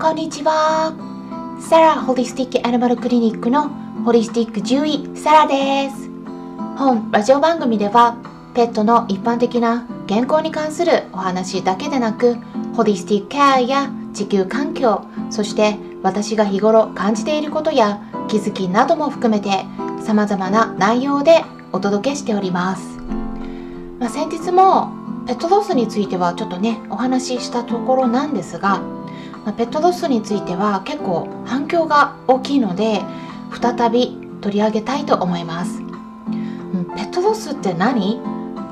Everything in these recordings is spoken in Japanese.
こんにちは。サラホリスティックアニマルクリニックのホリスティック獣医サラです。本ラジオ番組ではペットの一般的な健康に関するお話だけでなくホリスティックケアや地球環境そして私が日頃感じていることや気づきなども含めて様々な内容でお届けしております、まあ、先日もペットロスについてはちょっとねお話ししたところなんですが、まあ、ペットロスについては結構反響が大きいので再び取り上げたいと思います、うん、ペットロスって何？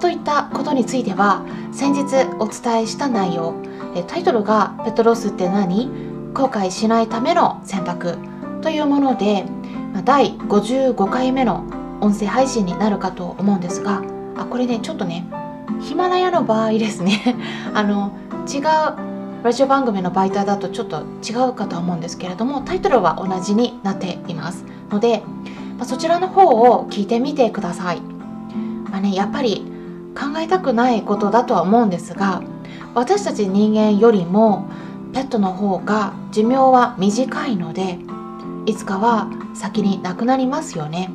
といったことについては先日お伝えした内容。タイトルが「ペットロスって何？後悔しないための選択」というもので第55回目の音声配信になるかと思うんですがあこれねちょっとねヒマラヤの場合ですね。あの違うラジオ番組の媒体だとちょっと違うかと思うんですけれどもタイトルは同じになっていますので、まあ、そちらの方を聞いてみてください、まあね、やっぱり考えたくないことだとは思うんですが私たち人間よりもペットの方が寿命は短いのでいつかは先に亡くなりますよね。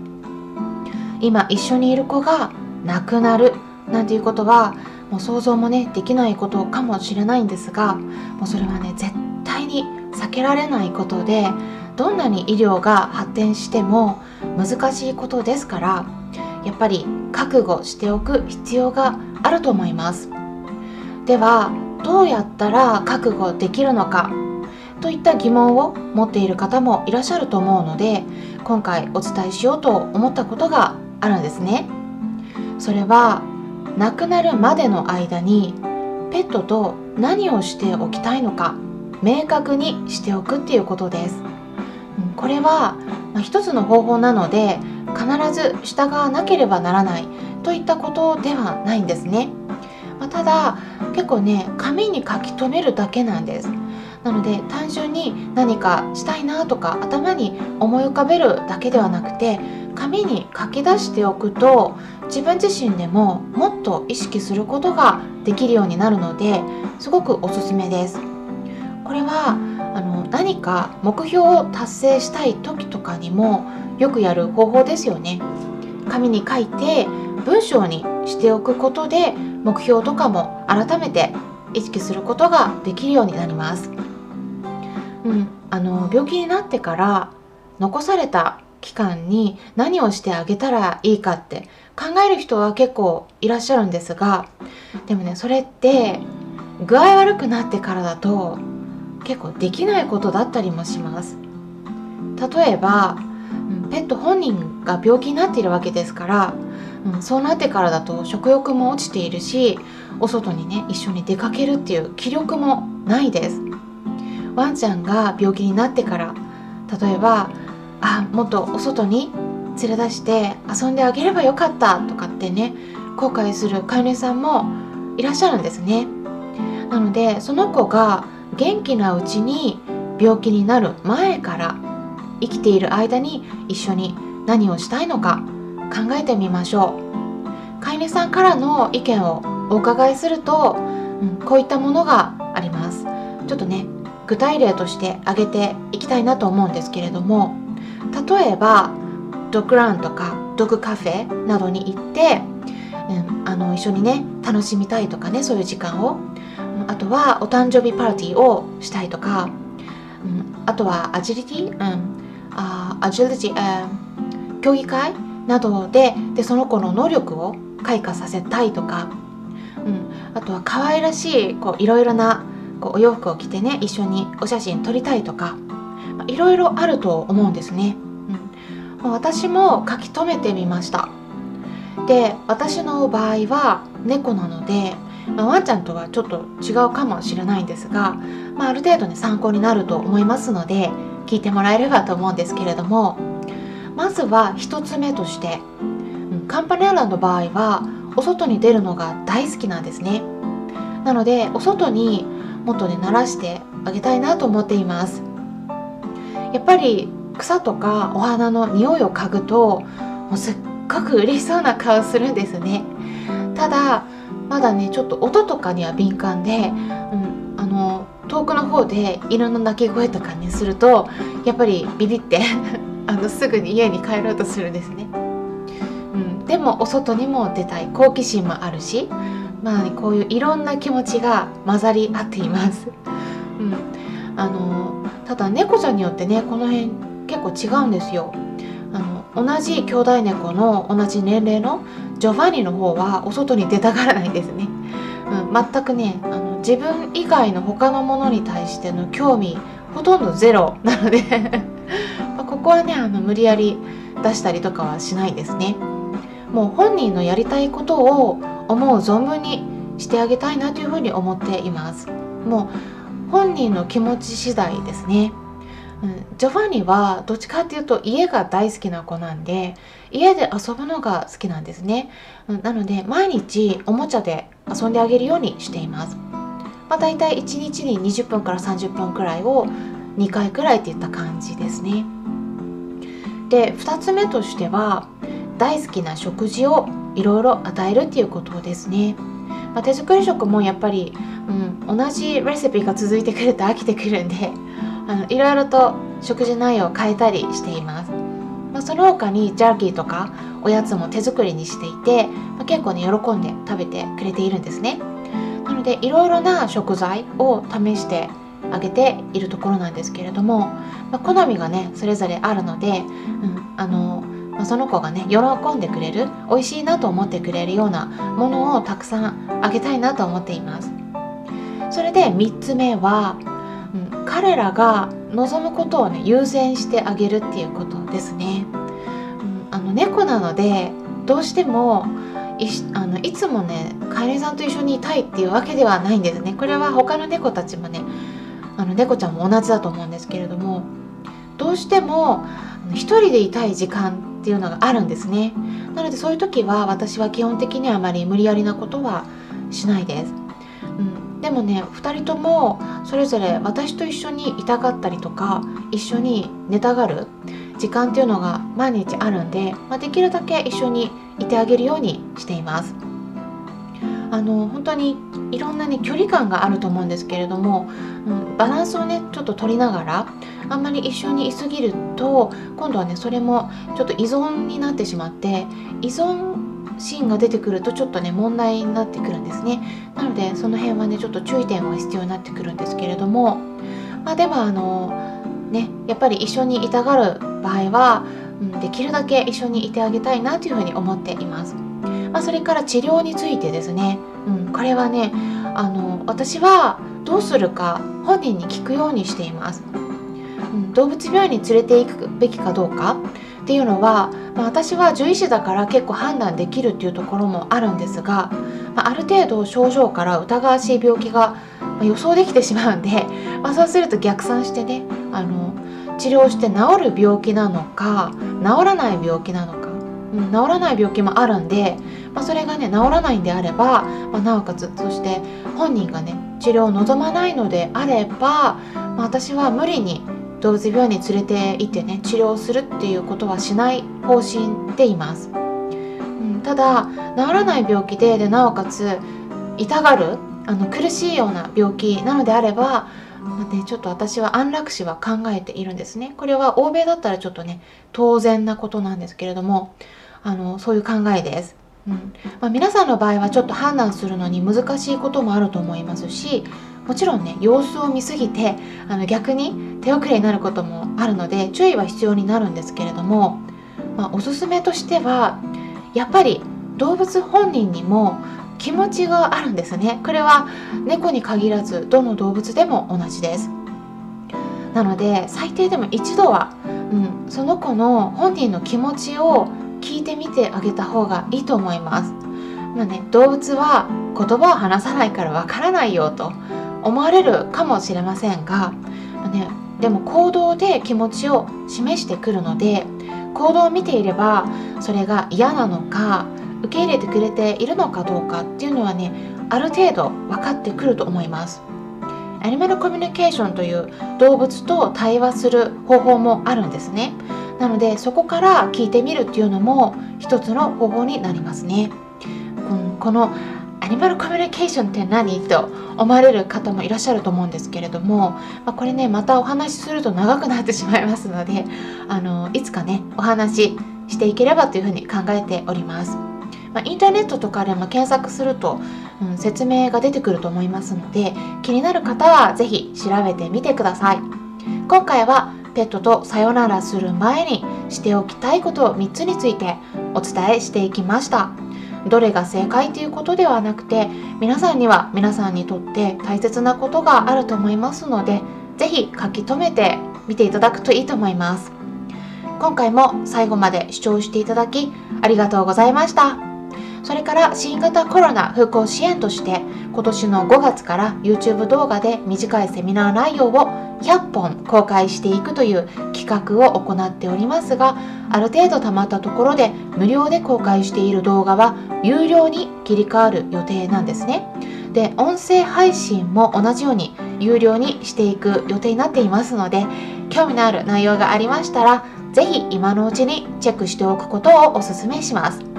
今一緒にいる子が亡くなるなんていうことはもう想像もねできないことかもしれないんですがもうそれはね絶対に避けられないことでどんなに医療が発展しても難しいことですからやっぱり覚悟しておく必要があると思います。ではどうやったら覚悟できるのかといった疑問を持っている方もいらっしゃると思うので今回お伝えしようと思ったことがあるんですね。それは亡くなるまでの間にペットと何をしておきたいのか明確にしておくっていうことです。これは一つの方法なので必ず従わなければならないといったことではないんですね、まあ、ただ結構ね紙に書き留めるだけなんです。なので単純に何かしたいなとか頭に思い浮かべるだけではなくて紙に書き出しておくと自分自身でももっと意識することができるようになるのですごくおすすめです。これはあの何か目標を達成したい時とかにもよくやる方法ですよね。紙に書いて文章にしておくことで目標とかも改めて意識することができるようになります、うん、あの病気になってから残された期間に何をしてあげたらいいかって考える人は結構いらっしゃるんですがでもねそれって具合悪くなってからだと結構できないことだったりもします。例えばペット本人が病気になっているわけですから、うん、そうなってからだと食欲も落ちているしお外にね一緒に出かけるっていう気力もないです。ワンちゃんが病気になってから例えばあもっとお外に連れ出して遊んであげればよかったとかってね後悔する飼い主さんもいらっしゃるんですね。なのでその子が元気なうちに病気になる前から生きている間に一緒に何をしたいのか考えてみましょう。飼い主さんからの意見をお伺いすると、うん、こういったものがあります。ちょっとね具体例として挙げていきたいなと思うんですけれども例えばドッグランとかドッグカフェなどに行って、うん、あの一緒にね楽しみたいとかねそういう時間を。あとはお誕生日パーティーをしたいとか、うん、あとはアジリティ、うん、あアジリティ、えー、競技会などででその子の能力を開花させたいとか、うん、あとは可愛らしいこういろいろなこうお洋服を着てね一緒にお写真撮りたいとか、まあ、いろいろあると思うんですね、私も書き留めてみました。で私の場合は猫なので、まあ、ワンちゃんとはちょっと違うかもしれないんですが、まあ、ある程度ね参考になると思いますので聞いてもらえればと思うんですけれどもまずは1つ目としてカンパネラの場合はお外に出るのが大好きなんですね。なのでお外にもっとね慣らしてあげたいなと思っています。やっぱり草とかお花の匂いを嗅ぐともうすっごく嬉しそうな顔するんですねただまだねちょっと音とかには敏感で、うん、あの遠くの方で犬の鳴き声とかにするとやっぱりビビって あのすぐに家に帰ろうとするんですね。うん、でもお外にも出たい好奇心もあるし、まあ、こういういろんな気持ちが混ざり合っています。うん、あのただ猫ちゃんによってねこの辺結構違うんですよ。あの同じ兄弟猫の同じ年齢のジョバンニの方はお外に出たがらないんですね。うん、全くねあの自分以外の他のものに対しての興味ほとんどゼロなので まここはねあの無理やり出したりとかはしないですね。もう本人のやりたいことを思う存分にしてあげたいなというふうに思っています。もう本人の気持ち次第ですね。うん、ジョバンニはどっちかっていうと家が大好きな子なんで家で遊ぶのが好きなんですね、うん、なので毎日おもちゃで遊んであげるようにしています、まあ、大体1日に20分から30分くらいを2回くらいっていった感じですね。で2つ目としては大好きな食事をいろいろ与えるっていうことですね、まあ、手作り食もやっぱり、うん、同じレシピが続いてくると飽きてくるんであのいろいろと食事内容を変えたりしています、まあ、その他にジャーキーとかおやつも手作りにしていて、まあ、結構ね喜んで食べてくれているんですね。なのでいろいろな食材を試してあげているところなんですけれども、まあ、好みがねそれぞれあるので、うん、あのまあ、その子がね喜んでくれる美味しいなと思ってくれるようなものをたくさんあげたいなと思っています。それで3つ目はうん、彼らが望むことをね優先してあげるっていうことですね。うん、あの猫なのでどうしてもいあのいつもねカエルさんと一緒にいたいっていうわけではないんですね。これは他の猫たちもねあの猫ちゃんも同じだと思うんですけれどもどうしても一人でいたい時間っていうのがあるんですね。なのでそういう時は私は基本的にはあまり無理やりなことはしないです。でもね2人ともそれぞれ私と一緒にいたがったりとか一緒に寝たがる時間っていうのが毎日あるんで、まあ、できるだけ一緒にいてあげるようにしています。あの本当にいろんなね距離感があると思うんですけれども、うん、バランスをねちょっと取りながらあんまり一緒にいすぎると今度はねそれもちょっと依存になってしまって依存シーンが出てくるとちょっとね問題になってくるんですね。なのでその辺はねちょっと注意点は必要になってくるんですけれども。まあでもあのねやっぱり一緒にいたがる場合は、うん、できるだけ一緒にいてあげたいなというふうに思っています、まあ、それから治療についてですね、うん、これはねあの私はどうするか本人に聞くようにしています、うん、動物病院に連れて行くべきかどうか。っていうのは、まあ、私は獣医師だから結構判断できるっていうところもあるんですが、まあ、ある程度症状から疑わしい病気が予想できてしまうんで、まあ、そうすると逆算してねあの治療して治る病気なのか治らない病気なのか、うん、治らない病気もあるんで、まあ、それがね治らないんであれば、まあ、なおかつそして本人がね治療を望まないのであれば、まあ、私は無理に動物病院に連れて行ってね治療するっていうことはしない方針でいます、うん、ただ治らない病気ででなおかつ痛がるあの苦しいような病気なのであれば、まあね、ちょっと私は安楽死は考えているんですね。これは欧米だったらちょっとね当然なことなんですけれどもあのそういう考えです。うん。まあ、皆さんの場合はちょっと判断するのに難しいこともあると思いますしもちろんね様子を見すぎてあの逆に手遅れになることもあるので注意は必要になるんですけれども、まあ、おすすめとしてはやっぱり動物本人にも気持ちがあるんですねこれは猫に限らずどの動物でも同じですなので最低でも一度は、うん、その子の本人の気持ちを聞いてみてあげた方がいいと思います。まあね、動物は言葉を話さないからわからないよと思われるかもしれませんが、ね、でも行動で気持ちを示してくるので行動を見ていればそれが嫌なのか受け入れてくれているのかどうかっていうのはねある程度分かってくると思います。アニマルコミュニケーションという動物と対話する方法もあるんですね。なのでそこから聞いてみるっていうのも一つの方法になりますね。このニマルコミュニケーションって何と思われる方もいらっしゃると思うんですけれども、まあ、これねまたお話しすると長くなってしまいますのであのいつかねお話ししていければというふうに考えております。まあ、インターネットとかでも検索すると、うん、説明が出てくると思いますので気になる方は是非調べてみてください。今回はペットとさよならする前にしておきたいこと3つについてお伝えしていきましたどれが正解ということではなくて皆さんには皆さんにとって大切なことがあると思いますので是非書き留めて見ていただくといいと思います。今回も最後まで視聴していただきありがとうございました。それから新型コロナ復興支援として今年の5月から YouTube 動画で短いセミナー内容を100本公開していくという企画を行っておりますがある程度たまったところで無料で公開している動画は有料に切り替わる予定なんですね。で音声配信も同じように有料にしていく予定になっていますので興味のある内容がありましたら是非今のうちにチェックしておくことをお勧めします。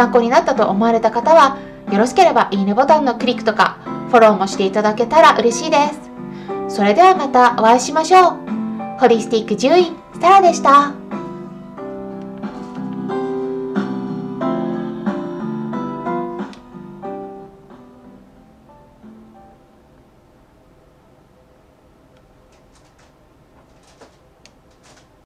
参考になったと思われた方はよろしければいいねボタンのクリックとかフォローもしていただけたら嬉しいですそれではまたお会いしましょう。ホリスティック獣医、サラでした。